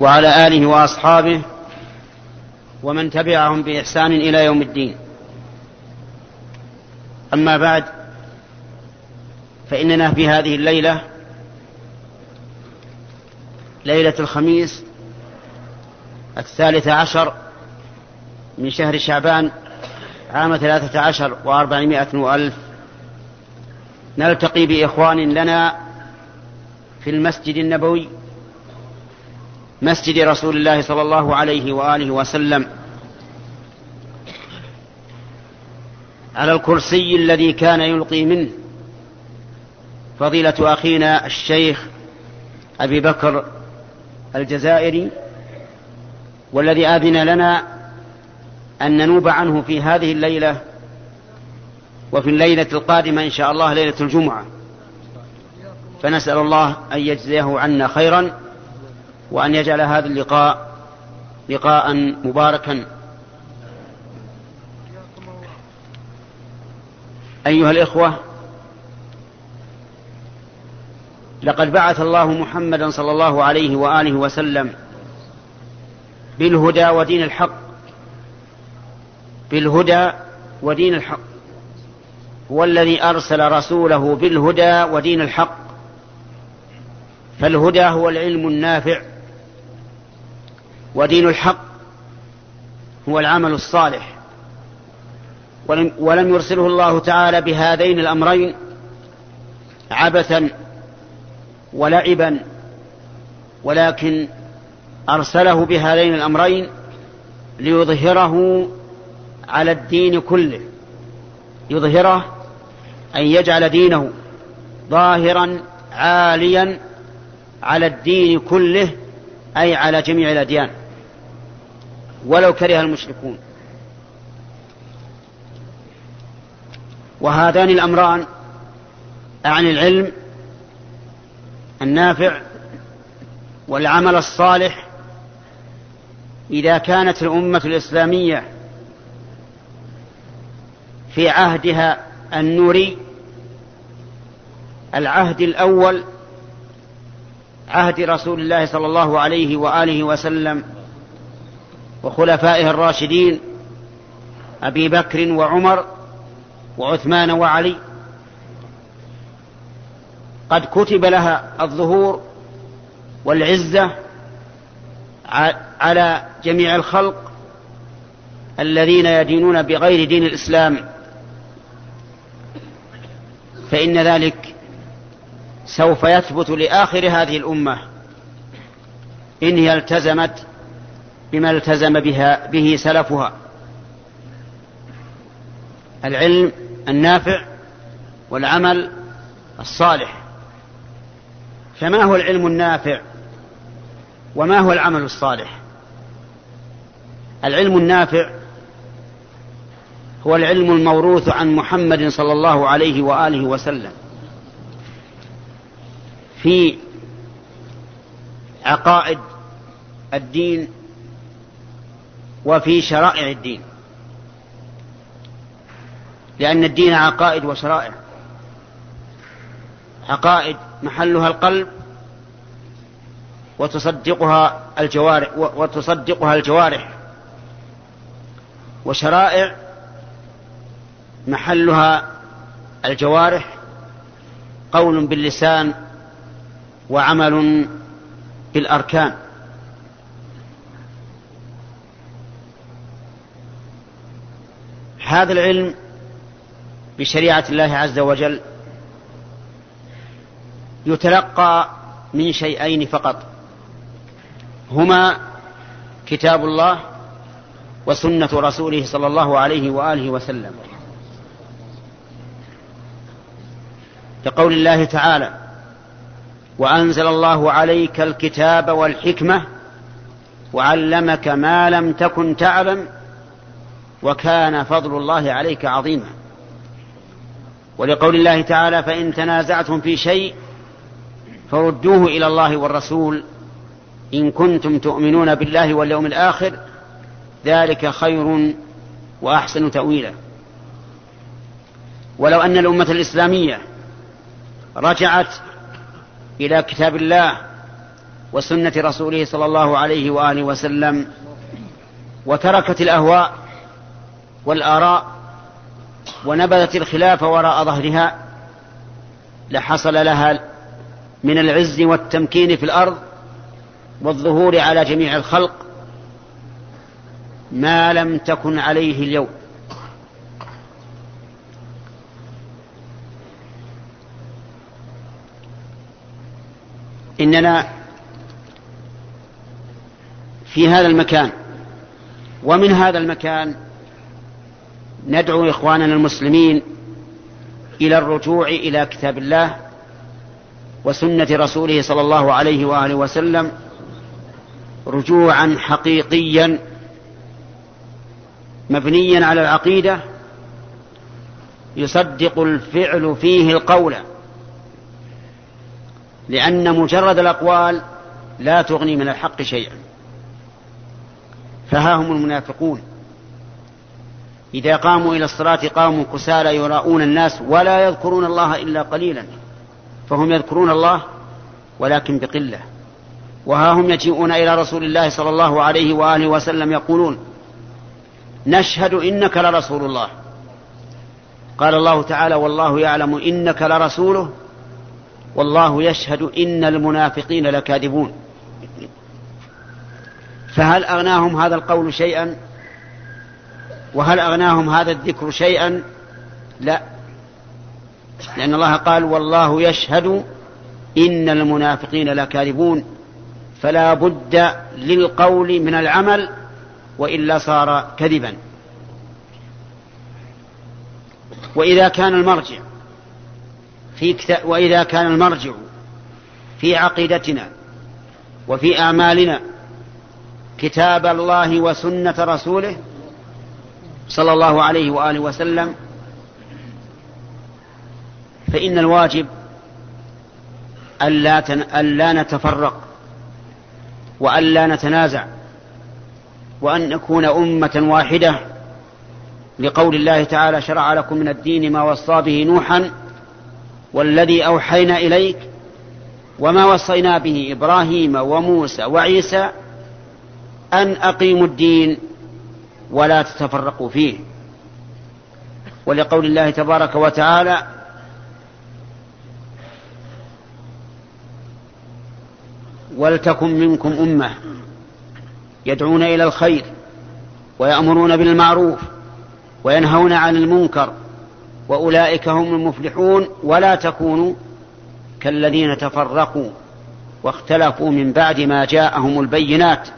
وعلى آله وأصحابه ومن تبعهم بإحسان إلى يوم الدين. أما بعد فإننا في هذه الليلة ليلة الخميس الثالثة عشر من شهر شعبان عام ثلاثة عشر وأربعمائة وألف. نلتقي بإخوان لنا في المسجد النبوي مسجد رسول الله صلى الله عليه وآله وسلم. على الكرسي الذي كان يلقي منه فضيلة أخينا الشيخ أبي بكر الجزائري والذي آذن لنا أن ننوب عنه في هذه الليلة وفي الليلة القادمة إن شاء الله ليلة الجمعة. فنسأل الله أن يجزيه عنا خيرا. وأن يجعل هذا اللقاء لقاء مباركا. أيها الإخوة لقد بعث الله محمدا صلى الله عليه وآله وسلم بالهدى ودين الحق. بالهدى ودين الحق. هو الذي أرسل رسوله بالهدى ودين الحق. فالهدى هو العلم النافع. ودين الحق هو العمل الصالح. ولم, ولم يرسله الله تعالى بهذين الأمرين عبثا ولعبا ولكن أرسله بهذين الأمرين ليظهره على الدين كله. يظهره أن يجعل دينه ظاهرا عاليا على الدين كله أي على جميع الأديان. ولو كره المشركون. وهذان الأمران عن العلم النافع والعمل الصالح إذا كانت الأمة الإسلامية في عهدها النوري العهد الأول عهد رسول الله صلى الله عليه وآله وسلم وخلفائه الراشدين أبي بكر وعمر وعثمان وعلي. قد كتب لها الظهور والعزة على جميع الخلق الذين يدينون بغير دين الإسلام. فإن ذلك سوف يثبت لآخر هذه الأمة إن هي التزمت بما التزم بها به سلفها. العلم النافع والعمل الصالح. فما هو العلم النافع وما هو العمل الصالح؟ العلم النافع هو العلم الموروث عن محمد صلى الله عليه وآله وسلم. في عقائد الدين وفي شرائع الدين. لأن الدين عقائد وشرائع. عقائد محلها القلب وتصدقها الجوارح وتصدقها الجوارح. وشرائع محلها الجوارح. قول باللسان وعمل بالأركان. هذا العلم بشريعة الله عز وجل يتلقى من شيئين فقط. هما كتاب الله وسنة رسوله صلى الله عليه وآله وسلم. لقول الله تعالى وأنزل الله عليك الكتاب والحكمة وعلمك ما لم تكن تعلم وكان فضل الله عليك عظيما. ولقول الله تعالى فإن تنازعتم في شيء فردوه إلى الله والرسول إن كنتم تؤمنون بالله واليوم الآخر ذلك خير وأحسن تأويلا. ولو أن الأمة الإسلامية رجعت إلى كتاب الله وسنة رسوله صلى الله عليه وآله وسلم وتركت الأهواء والآراء ونبذت الخلاف وراء ظهرها لحصل لها من العز والتمكين في الأرض والظهور على جميع الخلق ما لم تكن عليه اليوم. إننا في هذا المكان ومن هذا المكان ندعو إخواننا المسلمين إلى الرجوع إلى كتاب الله وسنة رسوله صلى الله عليه وآله وسلم رجوعا حقيقيا مبنيا على العقيدة يصدق الفعل فيه القول لأن مجرد الأقوال لا تغني من الحق شيئا. فها هم المنافقون. إذا قاموا إلى الصلاة قاموا كسالى يراءون الناس ولا يذكرون الله إلا قليلا. فهم يذكرون الله ولكن بقلة. وها هم يجيئون إلى رسول الله صلى الله عليه وآله وسلم يقولون نشهد إنك لرسول الله. قال الله تعالى والله يعلم إنك لرسوله والله يشهد إن المنافقين لكاذبون. فهل أغناهم هذا القول شيئا؟ وهل أغناهم هذا الذكر شيئا؟ لا. لأن الله قال والله يشهد إن المنافقين لكاذبون فلا بد للقول من العمل وإلا صار كذبا. وإذا كان المرجع في وإذا كان المرجع في عقيدتنا وفي أعمالنا كتاب الله وسنة رسوله صلى الله عليه وآله وسلم فإن الواجب ألا, تن... ألا نتفرق وألا نتنازع وأن نكون أمة واحدة. لقول الله تعالى شرع لكم من الدين ما وصى به نوحا والذي أوحينا إليك وما وصينا به إبراهيم وموسى وعيسى أن أقيموا الدين ولا تتفرقوا فيه. ولقول الله تبارك وتعالى ولتكن منكم أمة يدعون إلى الخير ويأمرون بالمعروف وينهون عن المنكر وأولئك هم المفلحون ولا تكونوا كالذين تفرقوا واختلفوا من بعد ما جاءهم البينات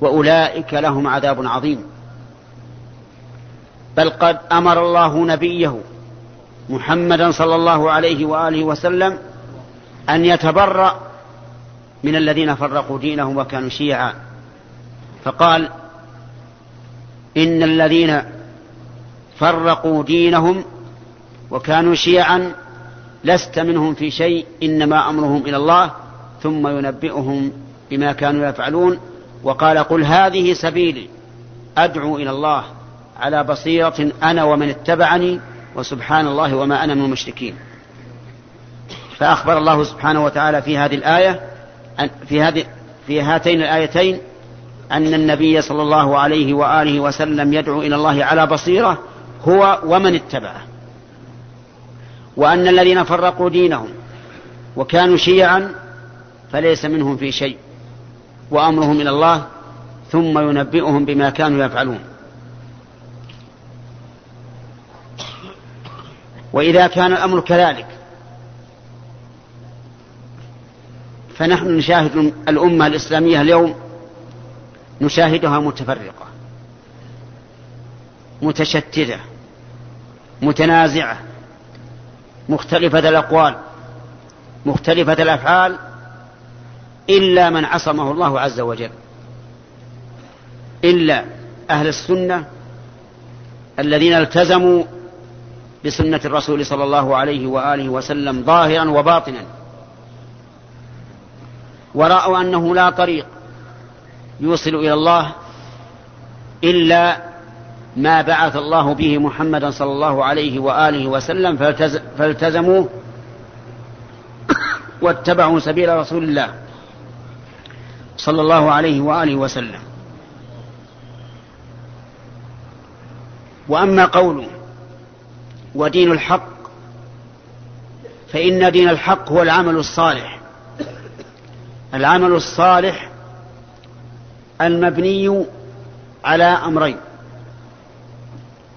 وأولئك لهم عذاب عظيم. بل قد أمر الله نبيه محمدا صلى الله عليه وآله وسلم أن يتبرأ من الذين فرقوا دينهم وكانوا شيعا. فقال إن الذين فرقوا دينهم وكانوا شيعا لست منهم في شيء إنما أمرهم إلى الله ثم ينبئهم بما كانوا يفعلون. وقال قل هذه سبيلي أدعو إلى الله. على بصيرة أنا ومن اتبعني وسبحان الله وما أنا من المشركين. فأخبر الله سبحانه وتعالى في هذه الآية في هذه في هاتين الآيتين أن النبي صلى الله عليه وآله وسلم يدعو إلى الله على بصيرة هو ومن اتبعه. وأن الذين فرقوا دينهم وكانوا شيعا فليس منهم في شيء وأمرهم إلى الله ثم ينبئهم بما كانوا يفعلون. وإذا كان الأمر كذلك. فنحن نشاهد الأمة الإسلامية اليوم نشاهدها متفرقة متشتتة متنازعة مختلفة الأقوال مختلفة الأفعال إلا من عصمه الله عز وجل. إلا أهل السنة الذين التزموا بسنة الرسول صلى الله عليه وآله وسلم ظاهرا وباطنا. ورأوا أنه لا طريق يوصل إلى الله إلا ما بعث الله به محمدا صلى الله عليه وآله وسلم فالتزموه واتبعوا سبيل رسول الله صلى الله عليه وآله وسلم. وأما قوله ودين الحق. فإن دين الحق هو العمل الصالح. العمل الصالح المبني على أمرين.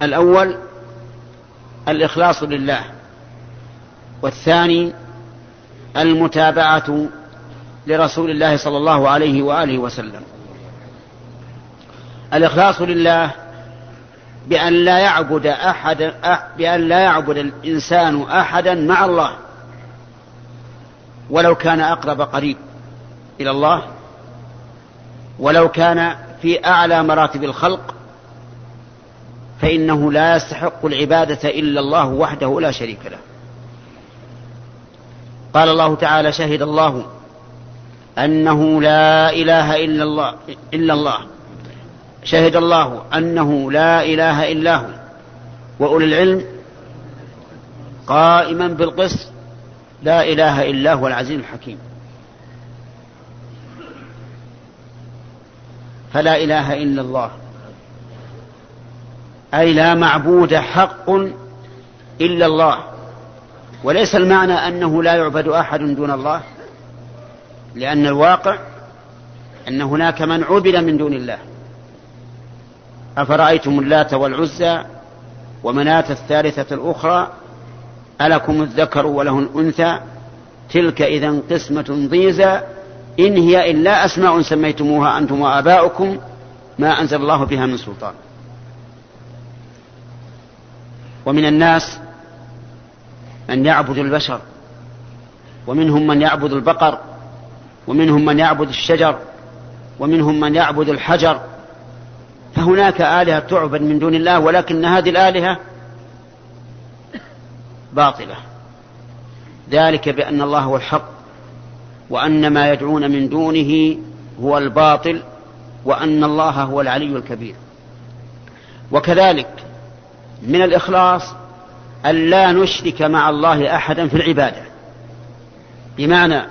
الأول الإخلاص لله. والثاني المتابعة لرسول الله صلى الله عليه وآله وسلم. الإخلاص لله بأن لا يعبد أحد بأن لا يعبد الإنسان أحدا مع الله. ولو كان أقرب قريب إلى الله ولو كان في أعلى مراتب الخلق فإنه لا يستحق العبادة إلا الله وحده لا شريك له. قال الله تعالى شهد الله أنه لا إله إلا الله إلا الله. شهد الله أنه لا إله إلا هو. وأولي العلم قائما بالقسط لا إله إلا هو العزيز الحكيم. فلا إله إلا الله. أي لا معبود حق إلا الله. وليس المعنى أنه لا يعبد أحد دون الله لأن الواقع أن هناك من عبد من دون الله. أفرأيتم اللات والعزى ومناة الثالثة الأخرى ألكم الذكر وله الأنثى تلك إذا قسمة ضيزى إن هي إلا أسماء سميتموها أنتم وآباؤكم ما أنزل الله بها من سلطان. ومن الناس من يعبد البشر ومنهم من يعبد البقر ومنهم من يعبد الشجر ومنهم من يعبد الحجر فهناك آلهة تعبد من دون الله ولكن هذه الآلهة باطلة. ذلك بأن الله هو الحق وأن ما يدعون من دونه هو الباطل وأن الله هو العلي الكبير. وكذلك من الإخلاص أن لا نشرك مع الله أحدا في العبادة. بمعنى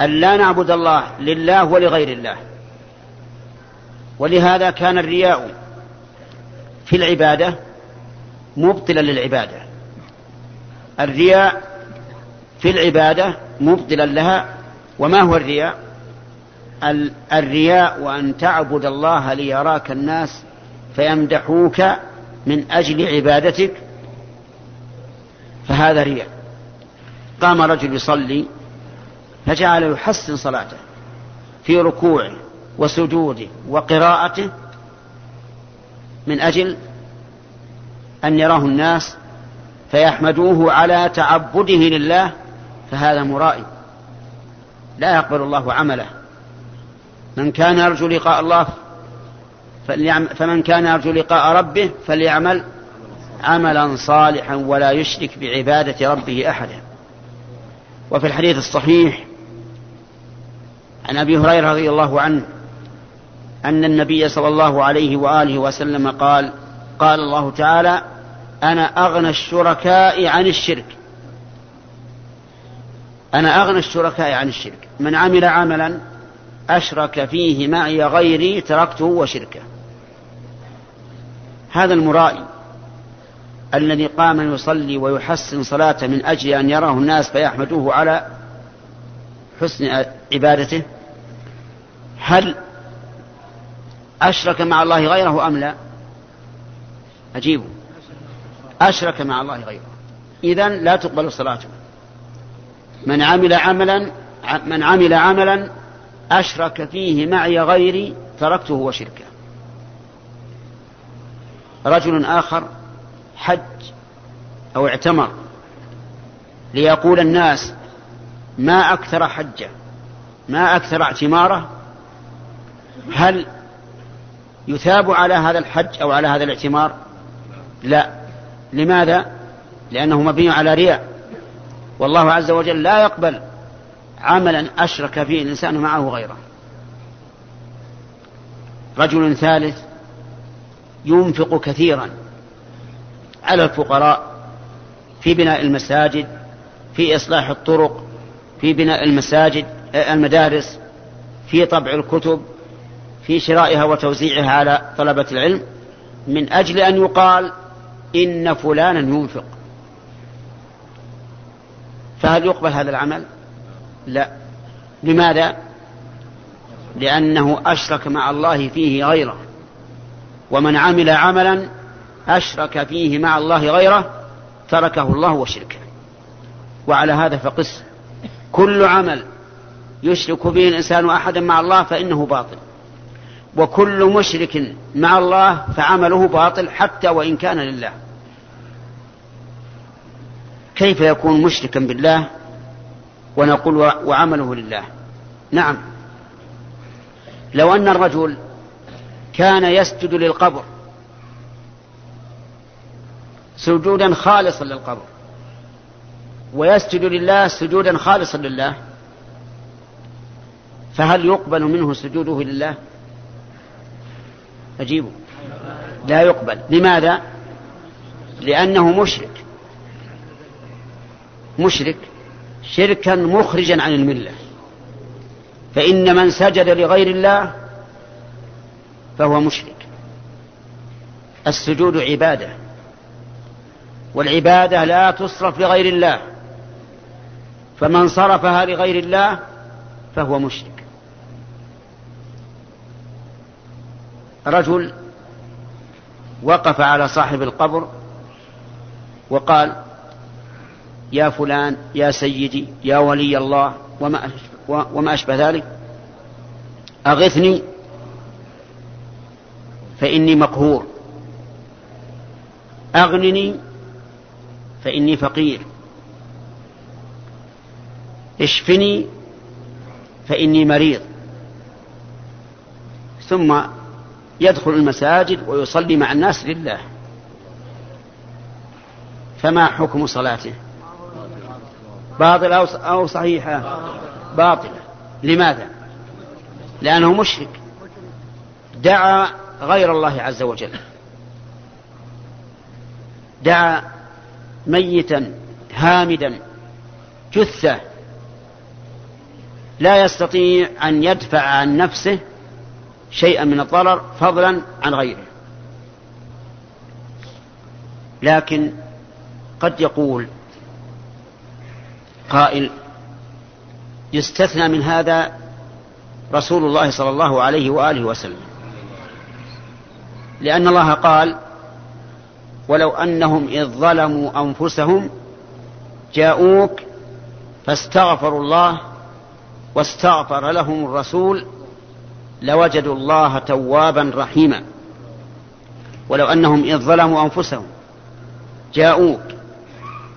أن لا نعبد الله لله ولغير الله. ولهذا كان الرياء في العبادة مبطلا للعبادة. الرياء في العبادة مبطلا لها. وما هو الرياء؟ الرياء وأن تعبد الله ليراك الناس فيمدحوك من أجل عبادتك. فهذا رياء. قام رجل يصلي فجعل يحسن صلاته في ركوعه. وسجوده وقراءته من أجل أن يراه الناس فيحمدوه على تعبده لله فهذا مرائي. لا يقبل الله عمله. من كان يرجو لقاء الله فمن كان يرجو لقاء ربه فليعمل عملا صالحا ولا يشرك بعبادة ربه أحدا. وفي الحديث الصحيح عن أبي هريرة رضي الله عنه أن النبي صلى الله عليه وآله وسلم قال قال الله تعالى أنا أغنى الشركاء عن الشرك. أنا أغنى الشركاء عن الشرك. من عمل عملا أشرك فيه معي غيري تركته وشركه. هذا المرائي الذي قام يصلي ويحسن صلاته من أجل أن يراه الناس فيحمدوه على حسن عبادته هل أشرك مع الله غيره أم لا؟ أجيبوا أشرك مع الله غيره. إذا لا تقبل صلاته. من عمل عملا من عمل عملا أشرك فيه معي غيري تركته وشركه. رجل آخر حج أو اعتمر ليقول الناس ما أكثر حجة ما أكثر اعتماره؟ هل يثاب على هذا الحج أو على هذا الاعتمار؟ لا. لماذا؟ لأنه مبني على رياء. والله عز وجل لا يقبل عملا أشرك فيه الإنسان معه غيره رجل ثالث ينفق كثيرا على الفقراء في بناء المساجد في إصلاح الطرق في بناء المساجد المدارس في طبع الكتب في شرائها وتوزيعها على طلبة العلم من أجل أن يقال إن فلانا ينفق. فهل يقبل هذا العمل؟ لا. لماذا؟ لأنه أشرك مع الله فيه غيره. ومن عمل عملا أشرك فيه مع الله غيره تركه الله وشركه. وعلى هذا فقس. كل عمل يشرك به الإنسان أحدا مع الله فإنه باطل. وكل مشرك مع الله فعمله باطل حتى وإن كان لله. كيف يكون مشركا بالله ونقول وعمله لله؟ نعم. لو أن الرجل كان يسجد للقبر سجودا خالصا للقبر ويسجد لله سجودا خالصا لله فهل يقبل منه سجوده لله؟ أجيبه. لا يقبل. لماذا؟ لأنه مشرك. مشرك شركا مخرجا عن الملة. فإن من سجد لغير الله فهو مشرك. السجود عبادة. والعبادة لا تصرف لغير الله. فمن صرفها لغير الله فهو مشرك. رجل وقف على صاحب القبر وقال يا فلان يا سيدي يا ولي الله وما وما أشبه ذلك؟ أغثني فإني مقهور. أغنني فإني فقير. اشفني فإني مريض. ثم يدخل المساجد ويصلي مع الناس لله. فما حكم صلاته؟ باطل أو صحيحة؟ باطلة لماذا؟ لأنه مشرك. دعا غير الله عز وجل. دعا ميتا هامدا جثة. لا يستطيع أن يدفع عن نفسه شيئا من الضرر فضلا عن غيره. لكن قد يقول قائل يستثنى من هذا رسول الله صلى الله عليه وآله وسلم. لأن الله قال ولو أنهم إذ ظلموا أنفسهم جاءوك فاستغفروا الله واستغفر لهم الرسول لوجدوا الله توابا رحيما. ولو أنهم إذ ظلموا أنفسهم جاءوك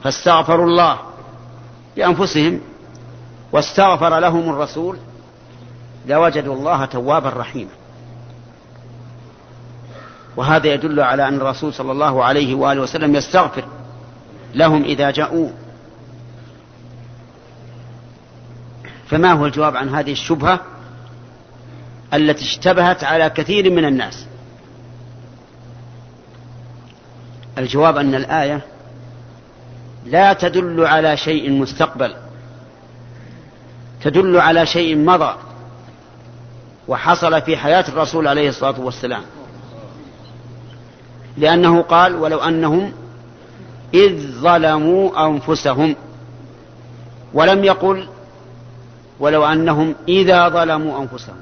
فاستغفروا الله لأنفسهم واستغفر لهم الرسول لوجدوا الله توابا رحيما. وهذا يدل على أن الرسول صلى الله عليه وآله وسلم يستغفر لهم إذا جاءوا فما هو الجواب عن هذه الشبهة؟ التي اشتبهت على كثير من الناس. الجواب أن الآية لا تدل على شيء مستقبل تدل على شيء مضى وحصل في حياة الرسول عليه الصلاة والسلام. لأنه قال ولو أنهم إذ ظلموا أنفسهم ولم يقل ولو أنهم إذا ظلموا أنفسهم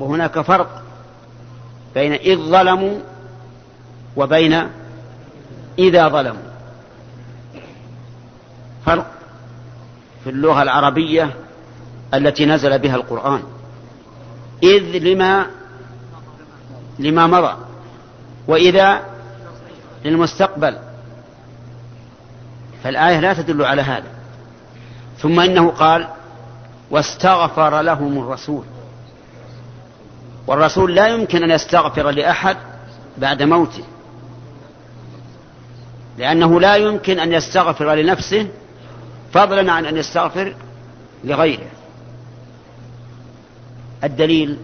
وهناك فرق بين إذ ظلموا وبين إذا ظلموا. فرق في اللغة العربية التي نزل بها القرآن. إذ لما لما مضى وإذا للمستقبل. فالآية لا تدل على هذا. ثم إنه قال واستغفر لهم الرسول. والرسول لا يمكن أن يستغفر لأحد بعد موته. لأنه لا يمكن أن يستغفر لنفسه فضلا عن أن يستغفر لغيره. الدليل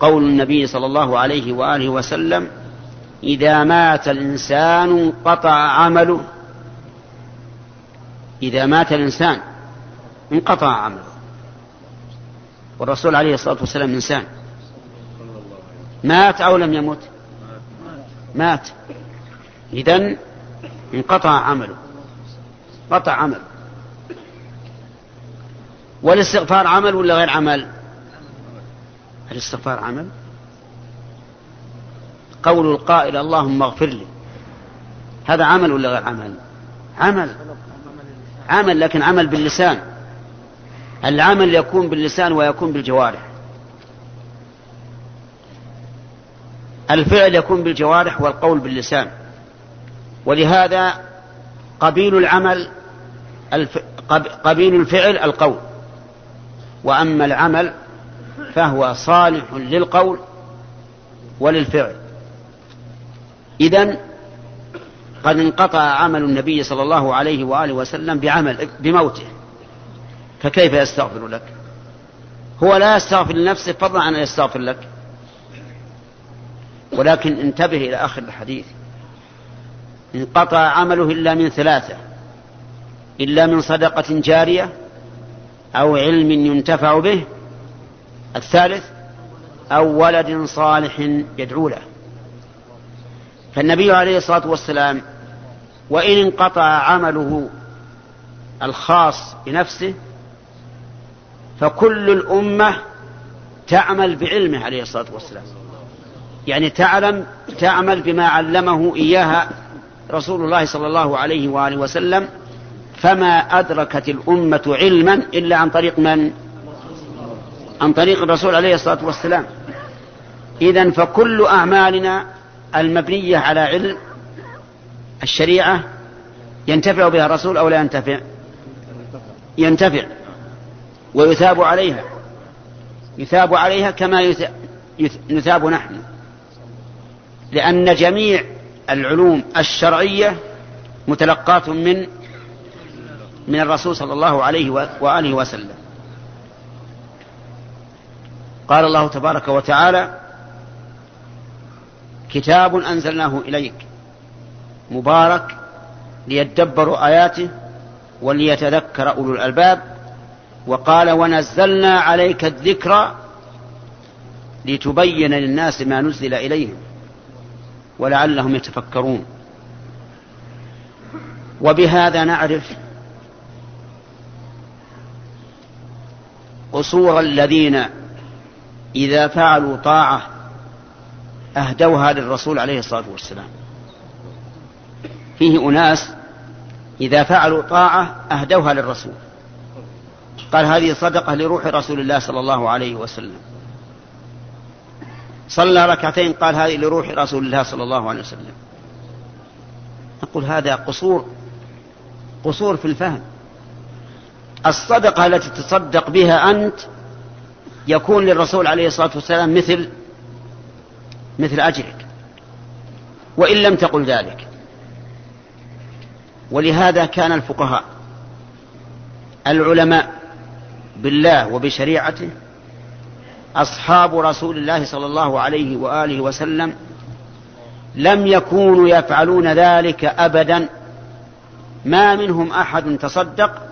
قول النبي صلى الله عليه وآله وسلم إذا مات الإنسان انقطع عمله. إذا مات الإنسان انقطع عمله. والرسول عليه الصلاة والسلام إنسان. مات أو لم يمت؟ مات. إذن انقطع عمله. قطع عمل والاستغفار عمل ولا غير عمل؟ الاستغفار عمل. قول القائل اللهم اغفر لي. هذا عمل ولا غير عمل؟ عمل. عمل لكن عمل باللسان. العمل يكون باللسان ويكون بالجوارح. الفعل يكون بالجوارح والقول باللسان. ولهذا قبيل العمل الف... قبيل الفعل القول. وأما العمل فهو صالح للقول وللفعل. اذا قد انقطع عمل النبي صلى الله عليه وآله وسلم بعمل بموته. فكيف يستغفر لك؟ هو لا يستغفر لنفسه فضلا عن أن يستغفر لك. ولكن انتبه إلى آخر الحديث. انقطع عمله إلا من ثلاثة. إلا من صدقة جارية أو علم ينتفع به. الثالث أو ولد صالح يدعو له. فالنبي عليه الصلاة والسلام وإن انقطع عمله الخاص بنفسه فكل الأمة تعمل بعلمه عليه الصلاة والسلام. يعني تعلم تعمل بما علمه إياها رسول الله صلى الله عليه وآله وسلم فما أدركت الأمة علما إلا عن طريق من؟ عن طريق الرسول عليه الصلاة والسلام. اذا فكل أعمالنا المبنية على علم الشريعة ينتفع بها الرسول أو لا ينتفع؟ ينتفع ويثاب عليها. يثاب عليها كما يثاب نحن. لأن جميع العلوم الشرعية متلقاة من من الرسول صلى الله عليه وآله وسلم. قال الله تبارك وتعالى كتاب أنزلناه إليك مبارك ليدبروا آياته وليتذكر أولو الألباب وقال ونزلنا عليك الذكر لتبين للناس ما نزل إليهم. ولعلهم يتفكرون. وبهذا نعرف قصور الذين إذا فعلوا طاعة أهدوها للرسول عليه الصلاة والسلام. فيه أناس إذا فعلوا طاعة أهدوها للرسول. قال هذه صدقة لروح رسول الله صلى الله عليه وسلم. صلى ركعتين قال هذه لروح رسول الله صلى الله عليه وسلم. نقول هذا قصور قصور في الفهم. الصدقة التي تصدق بها أنت يكون للرسول عليه الصلاة والسلام مثل مثل أجرك. وإن لم تقل ذلك. ولهذا كان الفقهاء العلماء بالله وبشريعته أصحاب رسول الله صلى الله عليه وآله وسلم لم يكونوا يفعلون ذلك أبدا. ما منهم أحد تصدق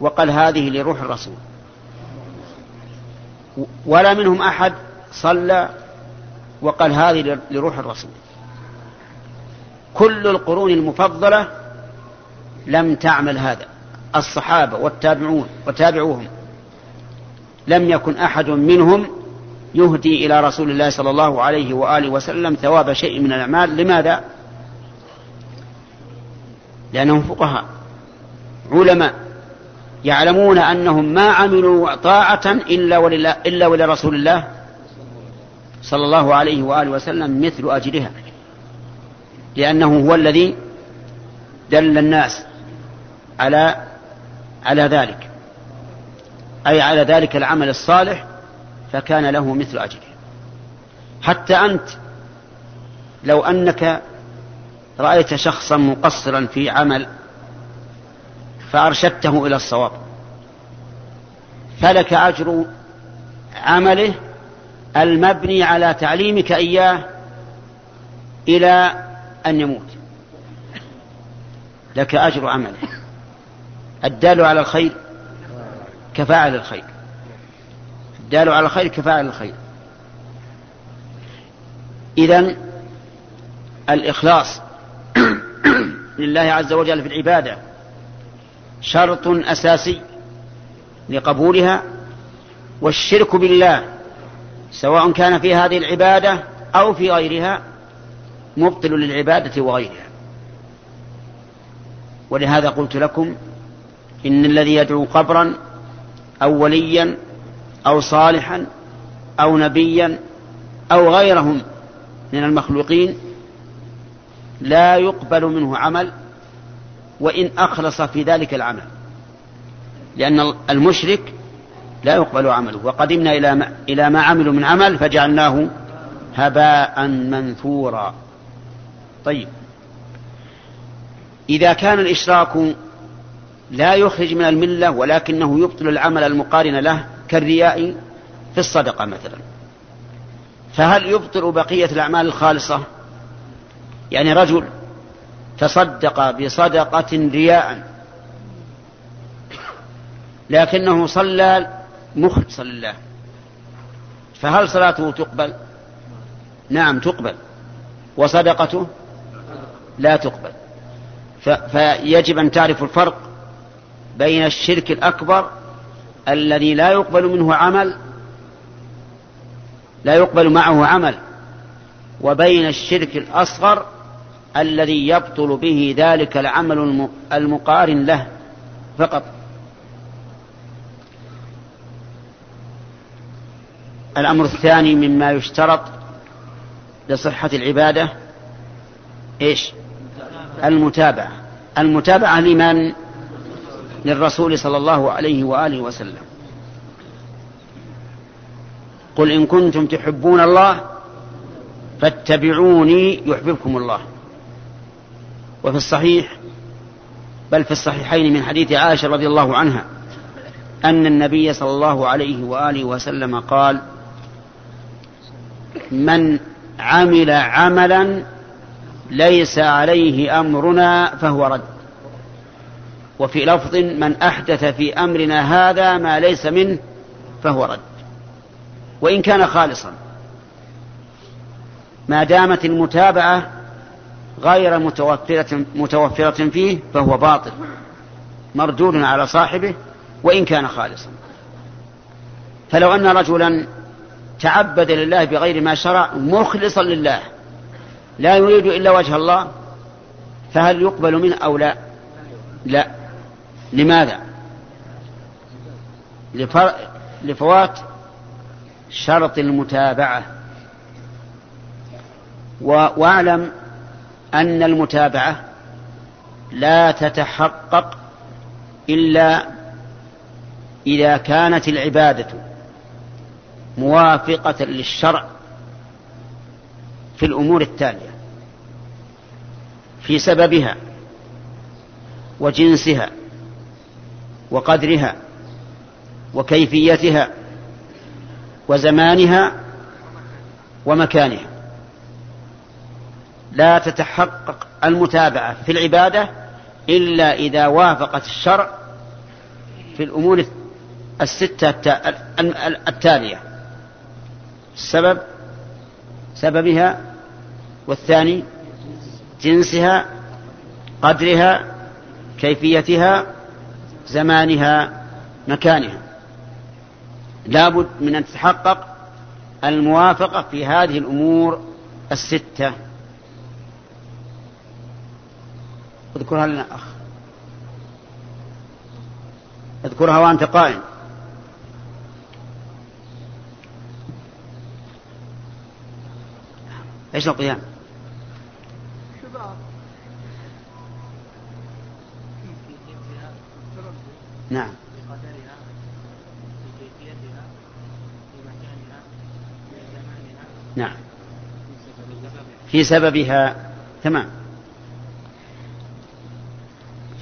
وقال هذه لروح الرسول. ولا منهم أحد صلى وقال هذه لروح الرسول. كل القرون المفضلة لم تعمل هذا. الصحابة والتابعون وتابعوهم. لم يكن أحد منهم يهدي إلى رسول الله صلى الله عليه وآله وسلم ثواب شيء من الأعمال لماذا؟ لأنهم فقهاء علماء يعلمون أنهم ما عملوا طاعة إلا ولله إلا ولرسول الله صلى الله عليه وآله وسلم مثل أجرها لأنه هو الذي دل الناس على على ذلك أي على ذلك العمل الصالح فكان له مثل أجره حتى أنت لو أنك رأيت شخصا مقصرا في عمل فأرشدته إلى الصواب. فلك أجر عمله المبني على تعليمك إياه إلى أن يموت. لك أجر عمله. الدال على الخير كفاعل الخير. الدال على الخير كفاعل الخير. إذا الإخلاص لله عز وجل في العبادة شرط أساسي لقبولها والشرك بالله سواء كان في هذه العبادة أو في غيرها مبطل للعبادة وغيرها. ولهذا قلت لكم إن الذي يدعو قبرا أو وليا أو صالحا أو نبيا أو غيرهم من المخلوقين لا يقبل منه عمل وإن أخلص في ذلك العمل لأن المشرك لا يقبل عمله. وقدمنا إلى ما, إلى ما عملوا من عمل فجعلناه هباء منثورا. طيب. إذا كان الإشراك لا يخرج من الملة ولكنه يبطل العمل المقارن له كالرياء في الصدقة مثلا. فهل يبطل بقية الأعمال الخالصة؟ يعني رجل تصدق بصدقة رياء لكنه صلى مخلصا لله فهل صلاته تقبل؟ نعم تقبل. وصدقته؟ لا تقبل. فيجب أن تعرف الفرق بين الشرك الأكبر الذي لا يقبل منه عمل لا يقبل معه عمل وبين الشرك الأصغر الذي يبطل به ذلك العمل المقارن له فقط الأمر الثاني مما يشترط لصحة العبادة إيش؟ المتابعة المتابعة لمن؟ للرسول صلى الله عليه وآله وسلم. قل إن كنتم تحبون الله فاتبعوني يحببكم الله. وفي الصحيح بل في الصحيحين من حديث عائشة رضي الله عنها أن النبي صلى الله عليه وآله وسلم قال من عمل عملا ليس عليه أمرنا فهو رد. وفي لفظ من أحدث في أمرنا هذا ما ليس منه فهو رد. وإن كان خالصا. ما دامت المتابعة غير متوفره متوفرة فيه فهو باطل مردود على صاحبه وإن كان خالصا. فلو أن رجلا تعبد لله بغير ما شرع مخلصا لله لا يريد إلا وجه الله فهل يقبل منه أو لا؟ لا. لماذا؟ لفوات شرط المتابعة. واعلم أن المتابعة لا تتحقق إلا إذا كانت العبادة موافقة للشرع في الأمور التالية في سببها وجنسها وقدرها وكيفيتها وزمانها ومكانها. لا تتحقق المتابعة في العبادة إلا إذا وافقت الشرع في الأمور الستة التالية. السبب سببها والثاني جنسها قدرها كيفيتها زمانها مكانها. لابد من أن تتحقق الموافقة في هذه الأمور الستة. اذكرها لنا أخ. اذكرها وأنت قائم. إيش القيام؟ نعم. نعم. في سببها تمام.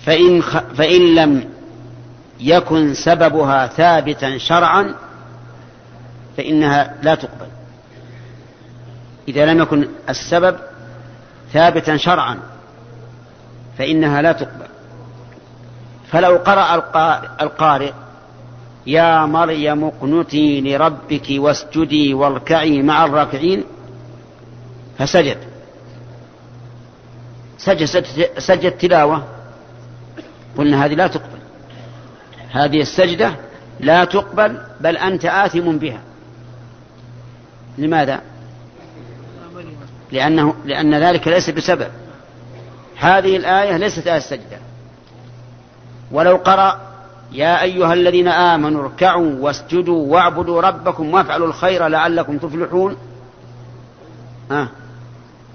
فإن, خ... فإن لم يكن سببها ثابتا شرعا فإنها لا تقبل. إذا لم يكن السبب ثابتا شرعا فإنها لا تقبل. فلو قرأ القارئ يا مريم اقنتي لربك واسجدي واركعي مع الراكعين فسجد. سجد, سجد, تلاوة. قلنا هذه لا تقبل. هذه السجدة لا تقبل بل أنت آثم بها. لماذا؟ لأنه لأن ذلك ليس بسبب. هذه الآية ليست آية السجدة ولو قرأ يا أيها الذين آمنوا اركعوا واسجدوا واعبدوا ربكم وافعلوا الخير لعلكم تفلحون. ها؟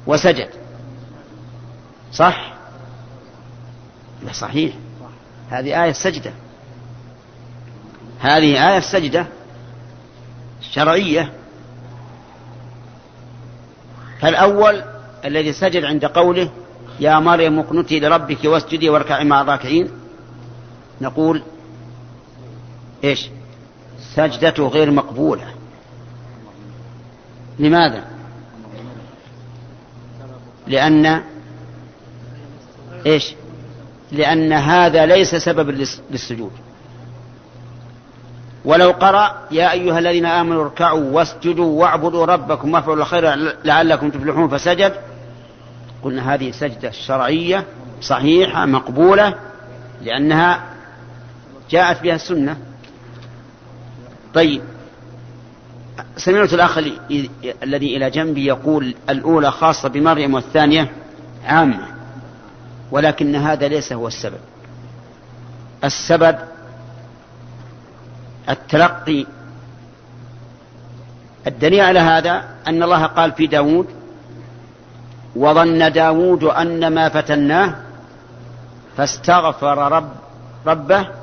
وسجد. صح؟ لا صحيح. هذه آية السجدة هذه آية السجدة شرعية. فالأول الذي سجد عند قوله يا مريم اقنتي لربك واسجدي واركعي مع الراكعين نقول إيش؟ سجدته غير مقبولة. لماذا؟ لأن إيش؟ لأن هذا ليس سبب للسجود. ولو قرأ يا أيها الذين آمنوا اركعوا واسجدوا واعبدوا ربكم وافعلوا الخير لعلكم تفلحون فسجد. قلنا هذه سجدة شرعية صحيحة مقبولة لأنها جاءت بها السنة. طيب. سمعت الأخ الذي إلى جنبي يقول الأولى خاصة بمريم والثانية عامة ولكن هذا ليس هو السبب. السبب التلقي. الدليل على هذا أن الله قال في داود وظن داود أن ما فتناه فاستغفر رب ربه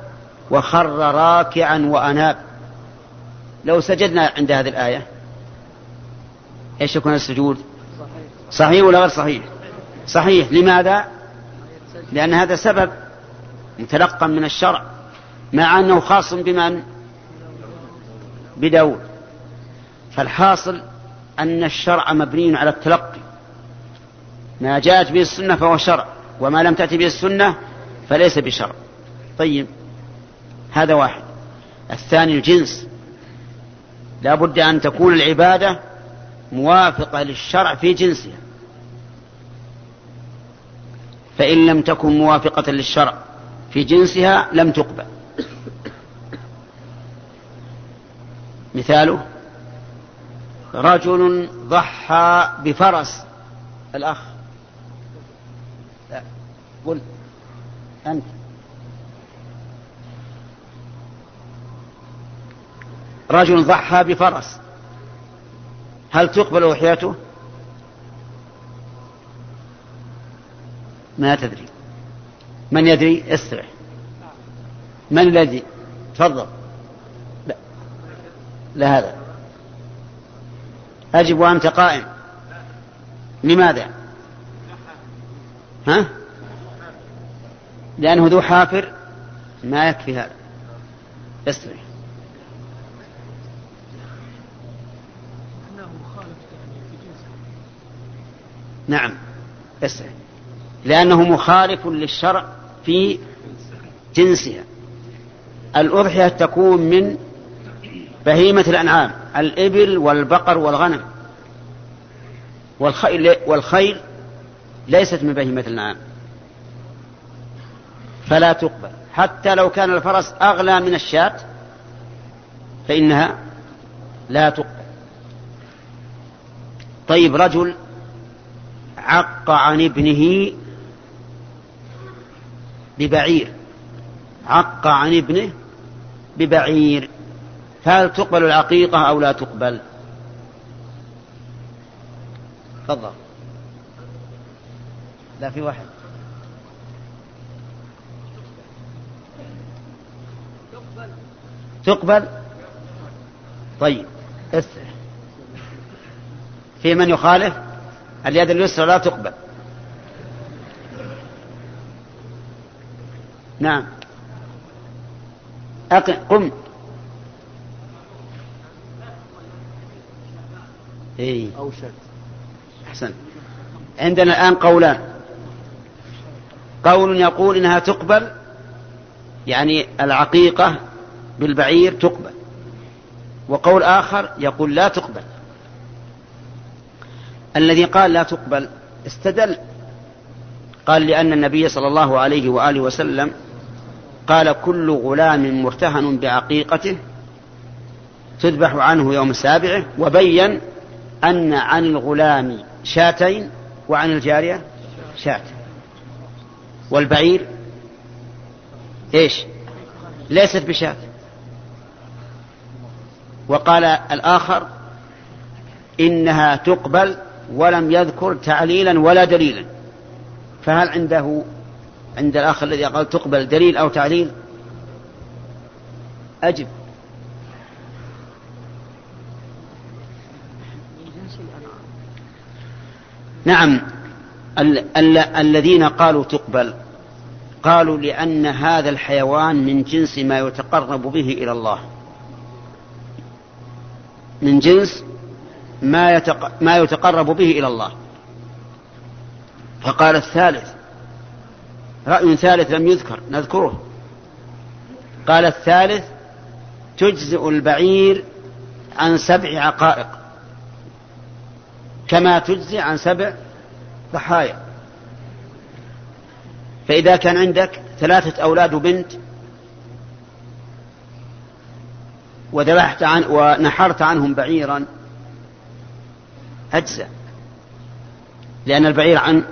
وخر راكعا وأناب. لو سجدنا عند هذه الآية إيش يكون السجود؟ صحيح ولا غير صحيح؟ صحيح. لماذا؟ لأن هذا سبب متلقى من الشرع مع أنه خاص بمن؟ بداود. فالحاصل أن الشرع مبني على التلقي. ما جاءت به السنة فهو شرع وما لم تأتي به السنة فليس بشرع. طيب. هذا واحد. الثاني الجنس. لا بد أن تكون العبادة موافقة للشرع في جنسها. فإن لم تكن موافقة للشرع في جنسها لم تقبل. مثاله رجل ضحى بفرس. الأخ. قل. أنت. رجل ضحى بفرس. هل تقبل أضحيته؟ ما تدري. من يدري؟ استرح. من الذي؟ تفضل. لا. لا هذا. أجب وأنت قائم. لماذا؟ ها؟ لأنه ذو حافر. ما يكفي هذا. استرح. نعم. استرح لأنه مخالف للشرع في جنسها. الأضحية تكون من بهيمة الأنعام الإبل والبقر والغنم. والخيل, والخيل ليست من بهيمة الأنعام. فلا تقبل. حتى لو كان الفرس أغلى من الشاة فإنها لا تقبل. طيب رجل عق عن ابنه ببعير. عق عن ابنه ببعير. فهل تقبل العقيقة أو لا تقبل؟ تفضل. لا في واحد. تقبل؟ طيب اسرع في من يخالف؟ اليد اليسرى لا تقبل. نعم. أقم قم. إيه. أوشك أحسن. عندنا الآن قولان. قول يقول إنها تقبل يعني العقيقة بالبعير تقبل. وقول آخر يقول لا تقبل. الذي قال لا تقبل استدل. قال لأن النبي صلى الله عليه وآله وسلم قال كل غلام مرتهن بعقيقته تذبح عنه يوم السابع وبين أن عن الغلام شاتين وعن الجارية شات. والبعير إيش؟ ليست بشات. وقال الآخر إنها تقبل ولم يذكر تعليلا ولا دليلا. فهل عنده عند الآخر الذي قال تقبل دليل أو تعليل؟ أجب. نعم. ال- ال- الذين قالوا تقبل قالوا لأن هذا الحيوان من جنس ما يتقرب به إلى الله. من جنس ما, يتق... ما يتقرب به إلى الله. فقال الثالث رأي ثالث لم يذكر نذكره. قال الثالث تجزئ البعير عن سبع عقائق. كما تجزي عن سبع ضحايا. فإذا كان عندك ثلاثة أولاد وبنت وذبحت عن ونحرت عنهم بعيرا أجزأ لأن البعير عن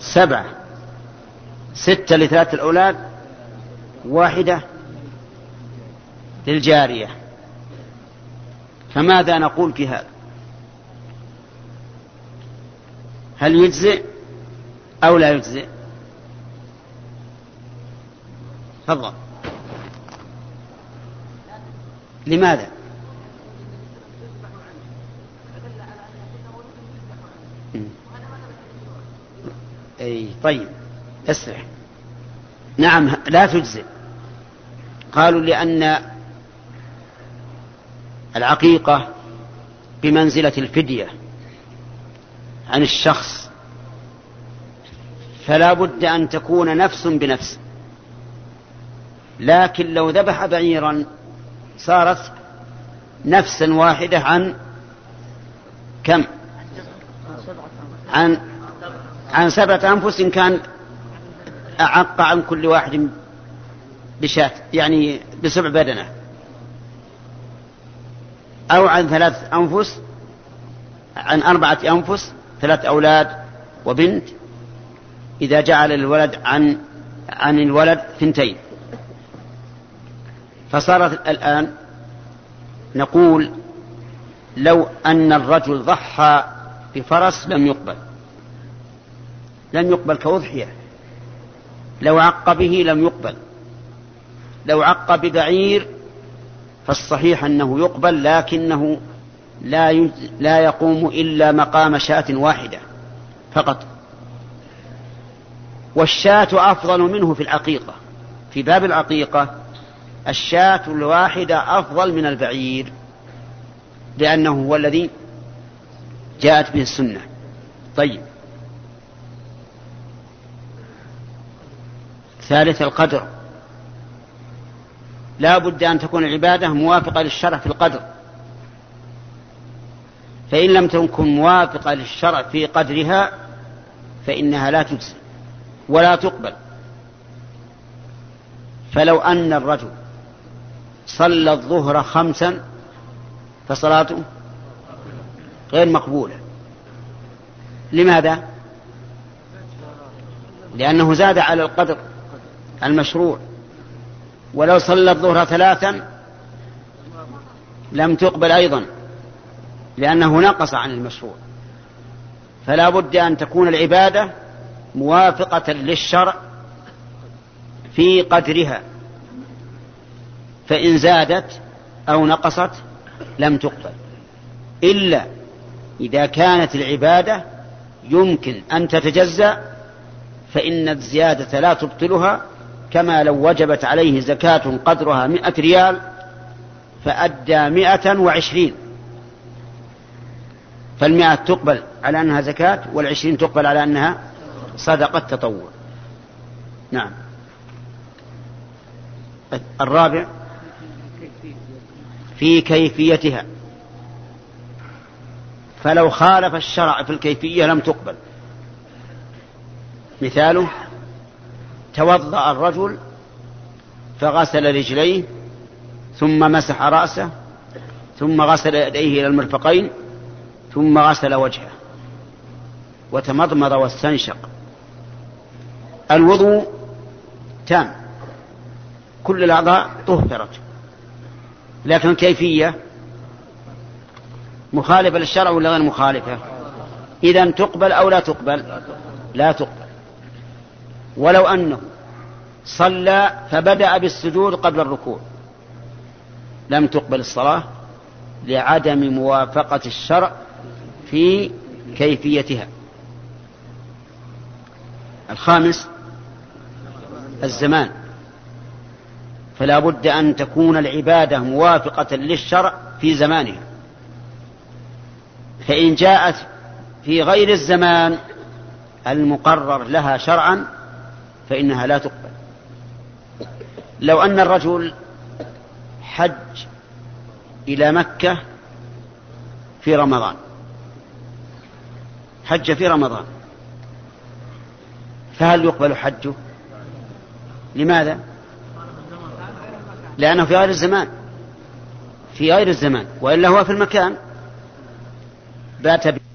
سبعة. ستة لثلاثة الأولاد واحدة للجارية. فماذا نقول في هذا هل يجزئ أو لا يجزئ؟ تفضل. لماذا؟ أي طيب. اسرع نعم لا تجزئ. قالوا لأن العقيقة بمنزلة الفدية عن الشخص فلا بد أن تكون نفس بنفس. لكن لو ذبح بعيرا صارت نفسا واحدة عن كم؟ عن عن سبعة أنفس إن كان أعق عن كل واحد بشاة يعني بسبع بدنة. أو عن ثلاث أنفس عن أربعة أنفس ثلاث أولاد وبنت إذا جعل الولد عن عن الولد ثنتين. فصارت الآن نقول لو أن الرجل ضحى بفرس لم يقبل. لم يقبل كأضحية لو عق به لم يقبل. لو عق ببعير فالصحيح أنه يقبل لكنه لا لا يقوم إلا مقام شاة واحدة فقط. والشاة أفضل منه في العقيقة. في باب العقيقة الشاة الواحدة أفضل من البعير لأنه هو الذي جاءت به السنة. طيب. ثالث القدر. لا بد أن تكون العبادة موافقة للشرع في القدر. فإن لم تكن موافقة للشرع في قدرها فإنها لا تجزي ولا تقبل. فلو أن الرجل صلى الظهر خمسا فصلاته غير مقبولة. لماذا؟ لأنه زاد على القدر المشروع. ولو صلى الظهر ثلاثا لم تقبل أيضا لأنه نقص عن المشروع. فلا بد أن تكون العبادة موافقة للشرع في قدرها. فإن زادت أو نقصت لم تقبل. إلا إذا كانت العبادة يمكن أن تتجزأ فإن الزيادة لا تبطلها كما لو وجبت عليه زكاة قدرها مئة ريال فأدى مئة وعشرين. فالمئة تقبل على أنها زكاة والعشرين تقبل على أنها صدقة تطوع. نعم. الرابع في كيفيتها. فلو خالف الشرع في الكيفية لم تقبل. مثاله توضأ الرجل فغسل رجليه ثم مسح رأسه ثم غسل يديه إلى المرفقين ثم غسل وجهه وتمضمض واستنشق. الوضوء تام. كل الأعضاء طهرت. لكن الكيفية مخالفة للشرع ولا غير مخالفة؟ إذا تقبل أو لا تقبل؟ لا تقبل. ولو أنه صلى فبدأ بالسجود قبل الركوع. لم تقبل الصلاة لعدم موافقة الشرع في كيفيتها. الخامس الزمان. فلا بد أن تكون العبادة موافقة للشرع في زمانها. فإن جاءت في غير الزمان المقرر لها شرعا فإنها لا تقبل. لو أن الرجل حج إلى مكة في رمضان حج في رمضان فهل يقبل حجه؟ لماذا؟ لأنه في غير الزمان في غير الزمان وإلا هو في المكان. that have